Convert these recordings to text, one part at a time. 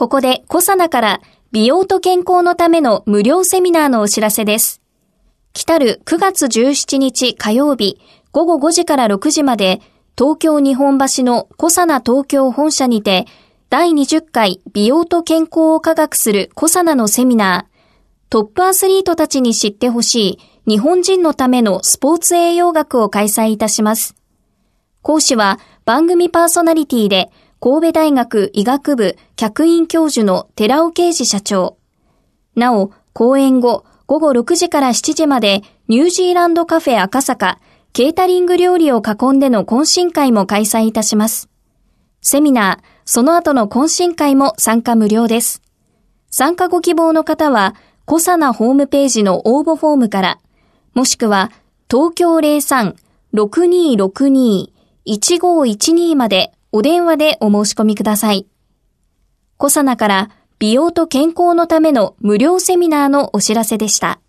ここでコサナから美容と健康のための無料セミナーのお知らせです来る9月17日火曜日午後5時から6時まで東京日本橋のコサナ東京本社にて第20回美容と健康を科学するコサナのセミナートップアスリートたちに知ってほしい日本人のためのスポーツ栄養学を開催いたします。講師は番組パーソナリティで神戸大学医学部客員教授の寺尾啓治社長。なお、講演後午後6時から7時までニュージーランドカフェ赤坂ケータリング料理を囲んでの懇親会も開催いたします。セミナー、その後の懇親会も参加無料です。参加ご希望の方は、コサナホームページの応募フォームから、もしくは東京03-6262-1512までお電話でお申し込みください。コサナから美容と健康のための無料セミナーのお知らせでした。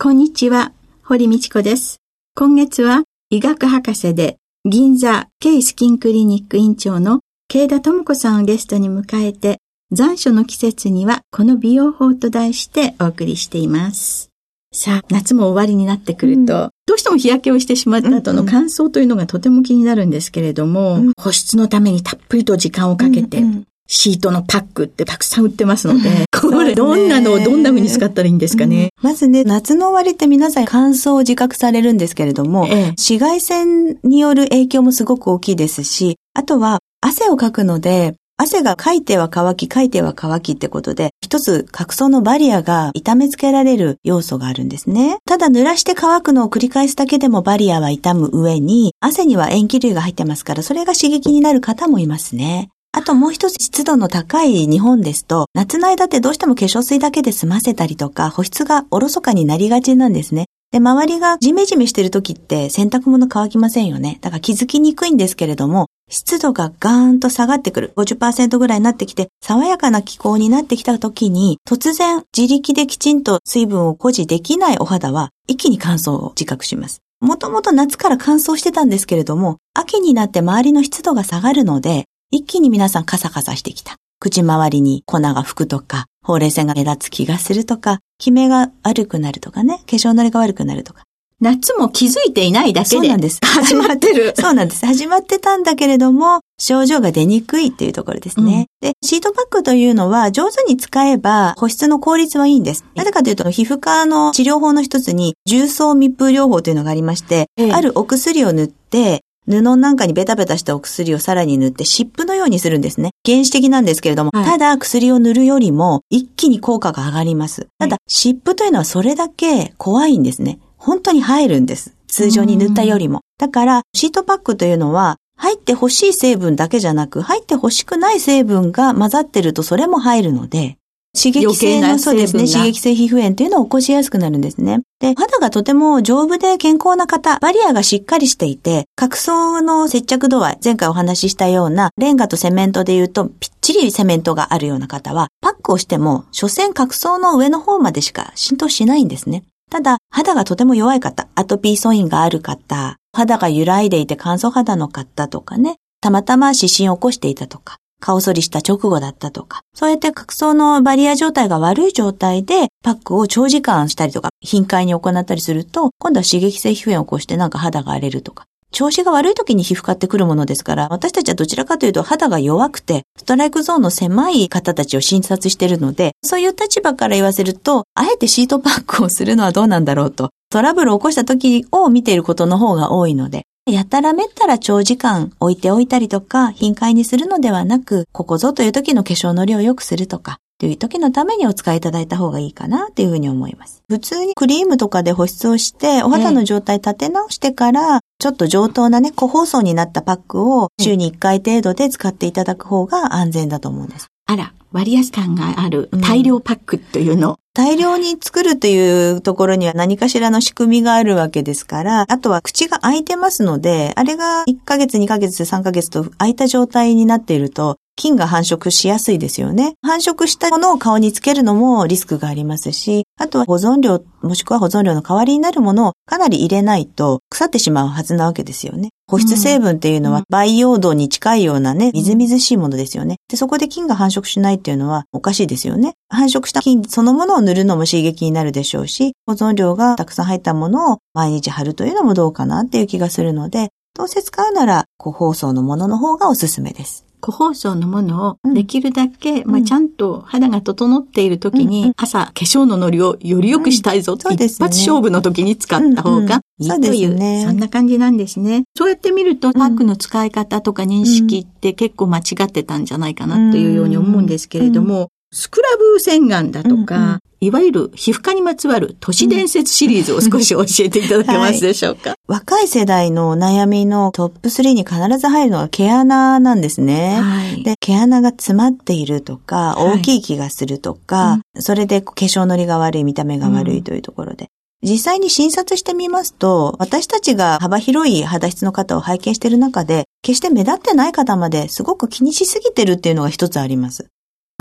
こんにちは、堀道子です。今月は医学博士で銀座ケスキンクリニック院長の慶田智子さんをゲストに迎えて残暑の季節にはこの美容法と題してお送りしています。さあ、夏も終わりになってくると、うん、どうしても日焼けをしてしまった後の乾燥というのがとても気になるんですけれども、うん、保湿のためにたっぷりと時間をかけて、シートのパックってたくさん売ってますので、これどんなのをどんな風に使ったらいいんですかね？まずね、夏の終わりって皆さん乾燥を自覚されるんですけれども、ええ、紫外線による影響もすごく大きいですし、あとは汗をかくので、汗がかいては乾き、かいては乾きってことで、一つ角層のバリアが痛めつけられる要素があるんですね。ただ濡らして乾くのを繰り返すだけでもバリアは痛む上に、汗には塩基類が入ってますから、それが刺激になる方もいますね。あともう一つ湿度の高い日本ですと、夏の間ってどうしても化粧水だけで済ませたりとか、保湿がおろそかになりがちなんですね。で、周りがジメジメしてる時って洗濯物乾きませんよね。だから気づきにくいんですけれども、湿度がガーンと下がってくる。50%ぐらいになってきて、爽やかな気候になってきた時に、突然自力できちんと水分を保持できないお肌は、一気に乾燥を自覚します。もともと夏から乾燥してたんですけれども、秋になって周りの湿度が下がるので、一気に皆さんカサカサしてきた。口周りに粉が吹くとか、ほうれい線が目立つ気がするとか、キメが悪くなるとかね、化粧のりが悪くなるとか、夏も気づいていないだけで。そうなんです。始まってる。そうなんです。始まってたんだけれども、症状が出にくいっていうところですね。うん、で、シートパックというのは上手に使えば保湿の効率はいいんです。なぜかというと、皮膚科の治療法の一つに重曹密封療法というのがありまして、ええ、あるお薬を塗って、布なんかにベタベタしたお薬をさらに塗って湿布のようにするんですね。原始的なんですけれども、はい、ただ薬を塗るよりも一気に効果が上がります。ただ、湿布というのはそれだけ怖いんですね。本当に入るんです。通常に塗ったよりも。だから、シートパックというのは、入って欲しい成分だけじゃなく、入って欲しくない成分が混ざってるとそれも入るので、刺激性の、そうですね、刺激性皮膚炎っていうのを起こしやすくなるんですね。で、肌がとても丈夫で健康な方、バリアがしっかりしていて、角層の接着度は前回お話ししたような、レンガとセメントで言うと、ぴっちりセメントがあるような方は、パックをしても、所詮角層の上の方までしか浸透しないんですね。ただ、肌がとても弱い方、アトピー素因がある方、肌が揺らいでいて乾燥肌の方とかね、たまたま湿疹を起こしていたとか、顔剃りした直後だったとか、そうやって角層のバリア状態が悪い状態でパックを長時間したりとか、頻回に行ったりすると、今度は刺激性皮膚炎を起こしてなんか肌が荒れるとか、調子が悪い時に皮膚科ってくるものですから、私たちはどちらかというと肌が弱くて、ストライクゾーンの狭い方たちを診察しているので、そういう立場から言わせると、あえてシートパックをするのはどうなんだろうと、トラブルを起こした時を見ていることの方が多いので、やたらめったら長時間置いておいたりとか、頻回にするのではなく、ここぞという時の化粧の量を良くするとか、という時のためにお使いいただいた方がいいかなっていうふうに思います。普通にクリームとかで保湿をして、お肌の状態立て直してから、ちょっと上等なね、個包装になったパックを週に1回程度で使っていただく方が安全だと思うんです。あら、割安感がある大量パックというの、大量に作るというところには何かしらの仕組みがあるわけですから、あとは口が開いてますので、あれが1ヶ月、2ヶ月、3ヶ月と開いた状態になっていると、菌が繁殖しやすいですよね。繁殖したものを顔につけるのもリスクがありますし、あとは保存料、もしくは保存料の代わりになるものをかなり入れないと腐ってしまうはずなわけですよね。保湿成分っていうのは培養土に近いようなね、みずみずしいものですよね。で、そこで菌が繁殖しないっていうのはおかしいですよね。繁殖した菌そのものを塗るのも刺激になるでしょうし、保存料がたくさん入ったものを毎日貼るというのもどうかなっていう気がするので、どうせ使うなら、個包装のものの方がおすすめです。個包装のものをできるだけ、うん、まあ、ちゃんと肌が整っている時に、朝化粧のノリをより良くしたいぞって、一発勝負の時に使った方がいいという、ね、そんな感じなんですね。そうやって見ると、パックの使い方とか認識って結構間違ってたんじゃないかなというように思うんですけれども、スクラブ洗顔だとか、うんうん、いわゆる皮膚科にまつわる都市伝説シリーズを少し教えていただけますでしょうか、はい、若い世代の悩みのトップ3に必ず入るのは毛穴なんですね。はい、で、毛穴が詰まっているとか、大きい気がするとか、はい、それで化粧のりが悪い、見た目が悪いというところで。うん実際に診察してみますと、私たちが幅広い肌質の方を拝見している中で、決して目立ってない方まですごく気にしすぎてるっていうのが一つあります。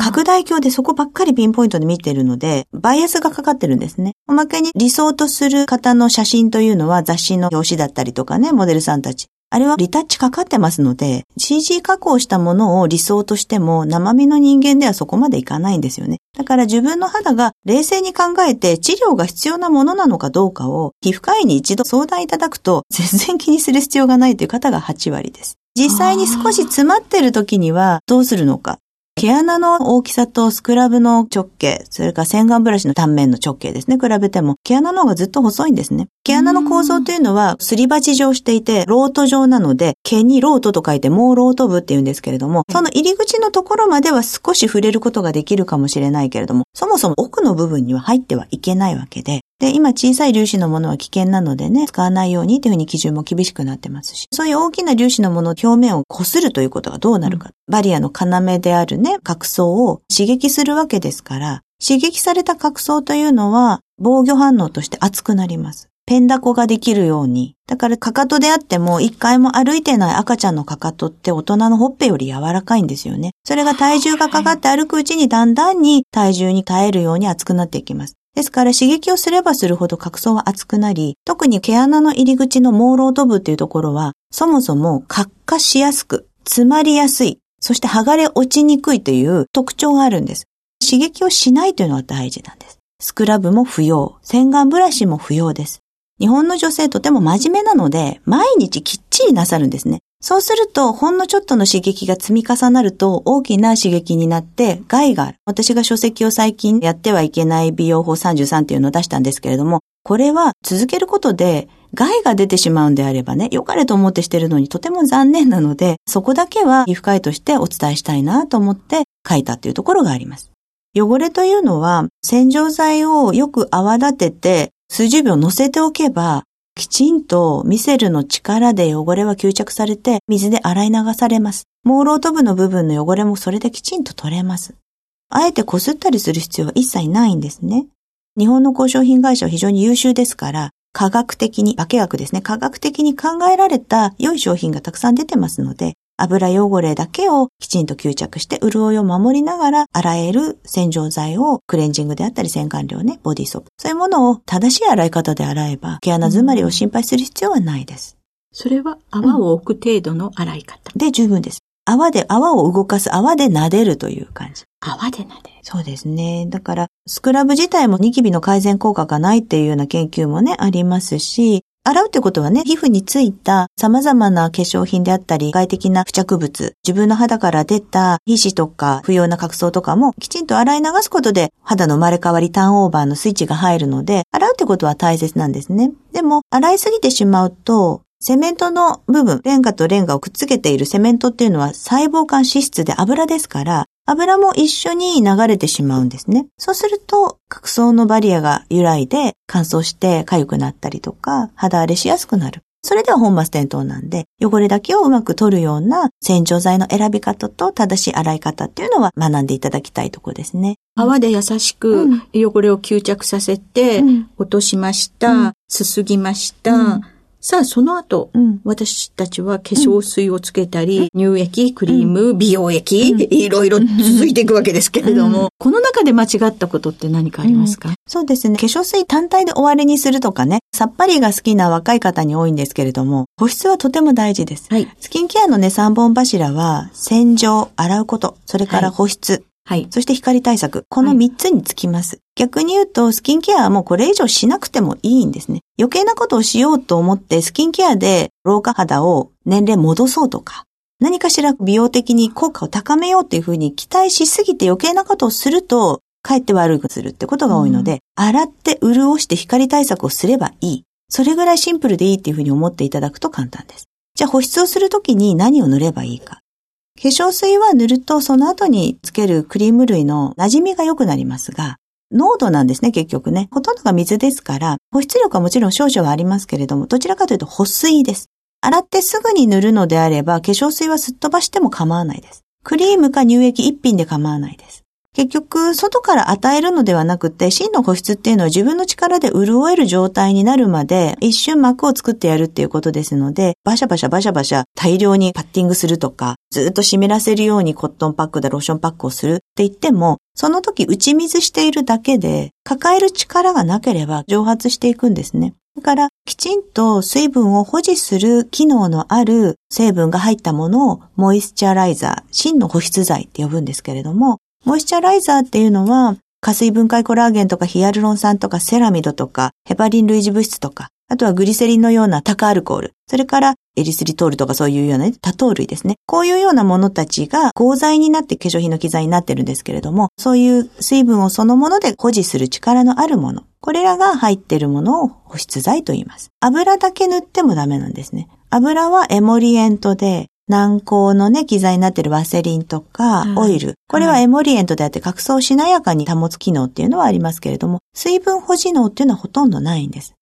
拡大鏡でそこばっかりピンポイントで見てるので、バイアスがかかってるんですね。おまけに理想とする方の写真というのは雑誌の表紙だったりとかね、モデルさんたち。あれはリタッチかかってますので、CG 加工したものを理想としても生身の人間ではそこまでいかないんですよね。だから自分の肌が冷静に考えて治療が必要なものなのかどうかを皮膚科医に一度相談いただくと全然気にする必要がないという方が8割です。実際に少し詰まってる時にはどうするのか。毛穴の大きさとスクラブの直径、それから洗顔ブラシの断面の直径ですね、比べても、毛穴の方がずっと細いんですね。毛穴の構造というのは、すり鉢状していて、ロート状なので、毛にロートと書いて、もうロート部って言うんですけれども、その入り口のところまでは少し触れることができるかもしれないけれども、そもそも奥の部分には入ってはいけないわけで、で、今小さい粒子のものは危険なのでね、使わないようにというふうに基準も厳しくなってますし、そういう大きな粒子のもの表面を擦るということがどうなるか。バリアの要であるね、角層を刺激するわけですから、刺激された角層というのは防御反応として厚くなります。ペンダコができるように。だからかかとであっても一回も歩いてない赤ちゃんのかかとって大人のほっぺより柔らかいんですよね。それが体重がかかって歩くうちにだんだんに体重に耐えるように熱くなっていきます。ですから刺激をすればするほど角層は厚くなり、特に毛穴の入り口の朦朧と部っていうところは、そもそも活化しやすく、詰まりやすい、そして剥がれ落ちにくいという特徴があるんです。刺激をしないというのは大事なんです。スクラブも不要、洗顔ブラシも不要です。日本の女性とても真面目なので、毎日きっちりなさるんですね。そうすると、ほんのちょっとの刺激が積み重なると大きな刺激になって害がある。私が書籍を最近やってはいけない美容法33っていうのを出したんですけれども、これは続けることで害が出てしまうんであればね、良かれと思ってしてるのにとても残念なので、そこだけは皮膚科医としてお伝えしたいなと思って書いたっていうところがあります。汚れというのは洗浄剤をよく泡立てて数十秒乗せておけばきちんとミセルの力で汚れは吸着されて水で洗い流されます。朦朧と部の部分の汚れもそれできちんと取れます。あえて擦ったりする必要は一切ないんですね。日本の工商品会社は非常に優秀ですから、科学的に、化学ですね、科学的に考えられた良い商品がたくさん出てますので、油汚れだけをきちんと吸着して潤いを守りながら洗える洗浄剤をクレンジングであったり洗顔料ね、ボディソープ。そういうものを正しい洗い方で洗えば毛穴詰まりを心配する必要はないです。それは泡を置く程度の洗い方、うん、で十分です。泡で、泡を動かす、泡で撫でるという感じ。泡で撫でる。そうですね。だから、スクラブ自体もニキビの改善効果がないっていうような研究もね、ありますし、洗うってことはね、皮膚についた様々な化粧品であったり、外的な付着物、自分の肌から出た皮脂とか不要な角層とかもきちんと洗い流すことで肌の生まれ変わりターンオーバーのスイッチが入るので、洗うってことは大切なんですね。でも、洗いすぎてしまうと、セメントの部分、レンガとレンガをくっつけているセメントっていうのは細胞間脂質で油ですから、油も一緒に流れてしまうんですね。そうすると、角層のバリアが揺らいで乾燥して痒くなったりとか、肌荒れしやすくなる。それでは本末転倒なんで、汚れだけをうまく取るような洗浄剤の選び方と正しい洗い方っていうのは学んでいただきたいところですね。泡で優しく汚れを吸着させて、落としました、すすぎました、さあ、その後、うん、私たちは化粧水をつけたり、うん、乳液、クリーム、うん、美容液、いろいろ続いていくわけですけれども、この中で間違ったことって何かありますか、そうですね。化粧水単体で終わりにするとかね、さっぱりが好きな若い方に多いんですけれども、保湿はとても大事です。はい、スキンケアのね、3本柱は、洗浄、洗うこと、それから保湿、はい。そして光対策。この3つにつきます。はい、逆に言うと、スキンケアはもうこれ以上しなくてもいいんですね。余計なことをしようと思って、スキンケアで老化肌を年齢戻そうとか、何かしら美容的に効果を高めようっていうふうに期待しすぎて余計なことをすると、かえって悪くするってことが多いので、うん、洗って潤して光対策をすればいい。それぐらいシンプルでいいっていうふうに思っていただくと簡単です。じゃあ保湿をするときに何を塗ればいいか。化粧水は塗るとその後につけるクリーム類の馴染みが良くなりますが、濃度なんですね、結局ね。ほとんどが水ですから、保湿力はもちろん少々はありますけれども、どちらかというと保水です。洗ってすぐに塗るのであれば、化粧水はすっ飛ばしても構わないです。クリームか乳液一品で構わないです。結局、外から与えるのではなくて、真の保湿っていうのは自分の力で潤える状態になるまで、一瞬膜を作ってやるっていうことですので、バシャバシャバシャバシャ大量にパッティングするとか、ずっと湿らせるようにコットンパックでローションパックをするって言っても、その時打ち水しているだけで、抱える力がなければ蒸発していくんですね。だから、きちんと水分を保持する機能のある成分が入ったものをモイスチャライザー、真の保湿剤って呼ぶんですけれども、モイスチャライザーっていうのは、加水分解コラーゲンとかヒアルロン酸とかセラミドとかヘパリン類似物質とか、あとはグリセリンのようなタカアルコール、それからエリスリトールとかそういうような、ね、多糖類ですね。こういうようなものたちが合剤になって化粧品の機材になってるんですけれども、そういう水分をそのもので保持する力のあるもの。これらが入ってるものを保湿剤と言います。油だけ塗ってもダメなんですね。油はエモリエントで、軟膏のね、機材になっているワセリンとか、オイル。これはエモリエントであって、角層をしなやかに保つ機能っていうのはありますけれども、水分保持能っていうのはほとんどないんです。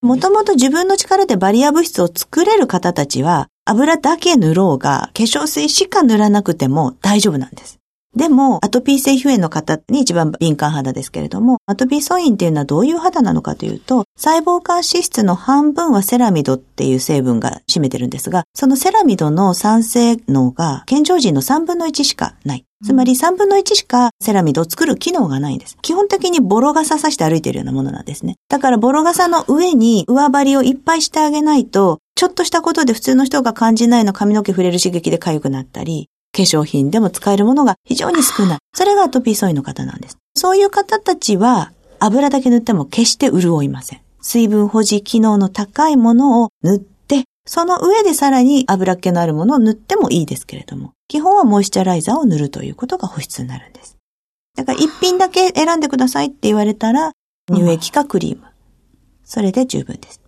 もともと自分の力でバリア物質を作れる方たちは、油だけ塗ろうが、化粧水しか塗らなくても大丈夫なんです。でも、アトピー性皮膚炎の方に一番敏感肌ですけれども、アトピー素因っていうのはどういう肌なのかというと、細胞間脂質の半分はセラミドっていう成分が占めてるんですが、そのセラミドの酸性能が健常人の3分の1しかない。つまり3分の1しかセラミドを作る機能がないんです。基本的にボロ傘さして歩いているようなものなんですね。だからボロ傘の上に上張りをいっぱいしてあげないと、ちょっとしたことで普通の人が感じないの髪の毛触れる刺激で痒くなったり、化粧品でも使えるものが非常に少ない。それがアトピーソイの方なんです。そういう方たちは油だけ塗っても決して潤いません。水分保持機能の高いものを塗って、その上でさらに油っ気のあるものを塗ってもいいですけれども、基本はモイスチャライザーを塗るということが保湿になるんです。だから一品だけ選んでくださいって言われたら、乳液かクリーム。それで十分です。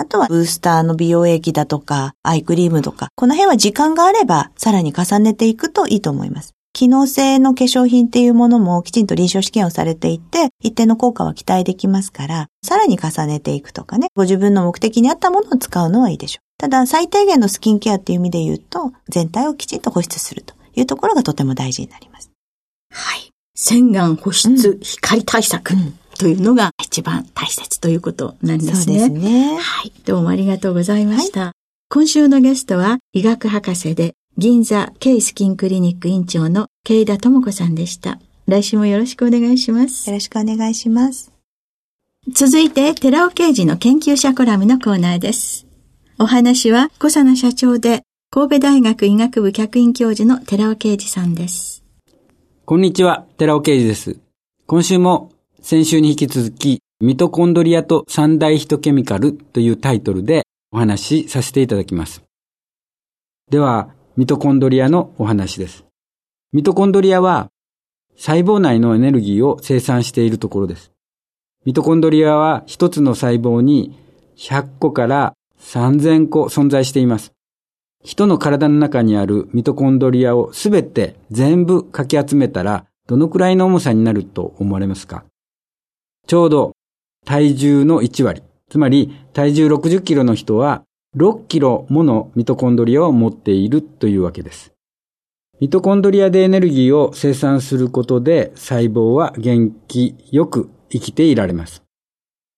あとはブースターの美容液だとか、アイクリームとか、この辺は時間があればさらに重ねていくといいと思います。機能性の化粧品っていうものもきちんと臨床試験をされていて、一定の効果は期待できますから、さらに重ねていくとかね、ご自分の目的に合ったものを使うのはいいでしょう。ただ、最低限のスキンケアっていう意味で言うと、全体をきちんと保湿するというところがとても大事になります。はい。洗顔、保湿、うん、光対策。うんというのが一番大切ということなんですね。そうですね。はい。どうもありがとうございました。はい、今週のゲストは医学博士で銀座ケイスキンクリニック院長の慶田智子さんでした。来週もよろしくお願いします。よろしくお願いします。続いて、寺尾刑事の研究者コラムのコーナーです。お話は、小佐奈社長で、神戸大学医学部客員教授の寺尾啓二さんです。こんにちは、寺尾啓二です。今週も先週に引き続き、ミトコンドリアと三大ヒトケミカルというタイトルでお話しさせていただきます。では、ミトコンドリアのお話です。ミトコンドリアは細胞内のエネルギーを生産しているところです。ミトコンドリアは一つの細胞に100個から3000個存在しています。人の体の中にあるミトコンドリアをすべて全部かき集めたらどのくらいの重さになると思われますか？ちょうど体重の1割。つまり体重60キロの人は6キロものミトコンドリアを持っているというわけです。ミトコンドリアでエネルギーを生産することで細胞は元気よく生きていられます。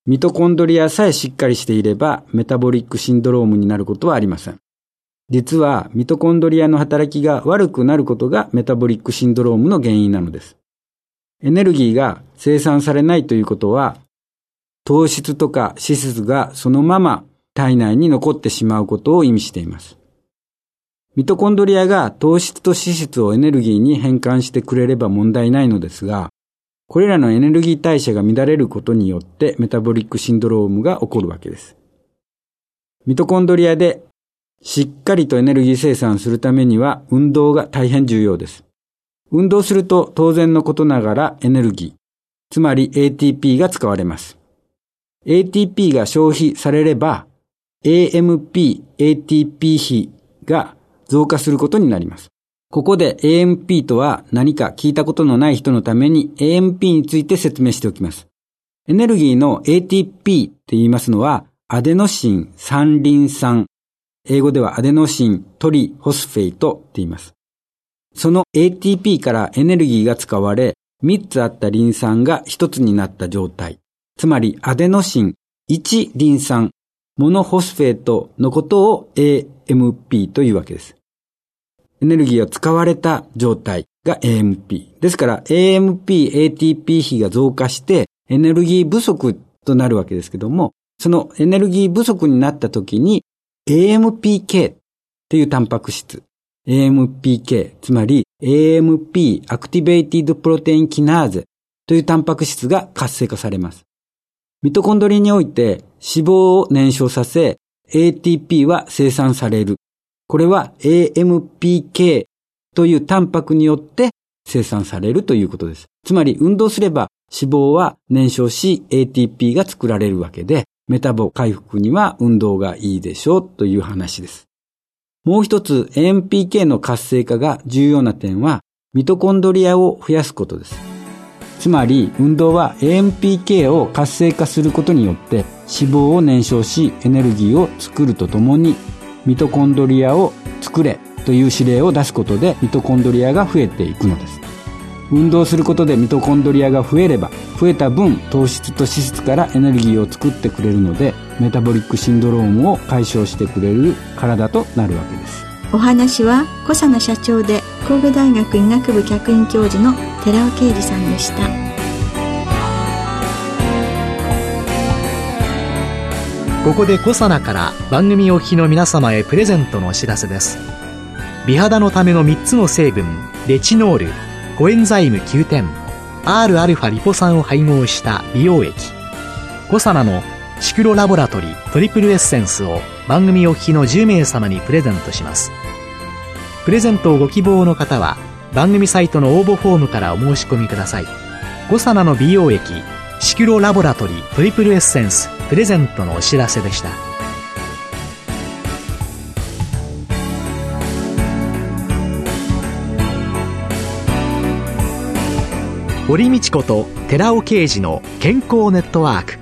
ミトコンドリアさえしっかりしていればメタボリックシンドロームになることはありません。実はミトコンドリアの働きが悪くなることがメタボリックシンドロームの原因なのです。エネルギーが生産されないということは、糖質とか脂質がそのまま体内に残ってしまうことを意味しています。ミトコンドリアが糖質と脂質をエネルギーに変換してくれれば問題ないのですが、これらのエネルギー代謝が乱れることによってメタボリックシンドロームが起こるわけです。ミトコンドリアでしっかりとエネルギー生産するためには運動が大変重要です。運動すると当然のことながらエネルギー、つまり ATP が使われます。ATP が消費されれば AMP、ATP 比が増加することになります。ここで AMP とは何か聞いたことのない人のために AMP について説明しておきます。エネルギーの ATP って言いますのはアデノシン三リン酸英語ではアデノシン、トリ、ホスフェイトって言います。その ATP からエネルギーが使われ、3つあったリン酸が1つになった状態。つまり、アデノシン、1リン酸、モノホスフェートのことを AMP というわけです。エネルギーが使われた状態が AMP。ですから AMP、ATP 比が増加してエネルギー不足となるわけですけども、そのエネルギー不足になった時に AMPK っていうタンパク質。AMPK、つまり AMP Activated Protein Kinase というタンパク質が活性化されます。ミトコンドリにおいて脂肪を燃焼させ ATP は生産される。これは AMPK というタンパクによって生産されるということです。つまり運動すれば脂肪は燃焼し ATP が作られるわけで、メタボ回復には運動がいいでしょうという話です。もう一つ AMPK の活性化が重要な点はミトコンドリアを増やすことです。つまり運動は AMPK を活性化することによって脂肪を燃焼しエネルギーを作るとともにミトコンドリアを作れという指令を出すことでミトコンドリアが増えていくのです。運動することでミトコンドリアが増えれば増えた分糖質と脂質からエネルギーを作ってくれるのでメタボリックシンドロームを解消してくれる体となるわけです。お話は小佐野社長で神戸大学医学部客員教授の寺尾啓二さんでした。ここでコサナから番組お聞きの皆様へプレゼントのお知らせです。美肌のための3つの成分レチノールコエンザイム9点 Rα リポ酸を配合した美容液。コサナのシクロラボラトリトリプルエッセンスを番組お聞きの10名様にプレゼントします。プレゼントをご希望の方は番組サイトの応募フォームからお申し込みください。コサナの美容液シクロラボラトリトリプルエッセンスプレゼントのお知らせでした。堀道子と寺尾啓二の健康ネットワーク。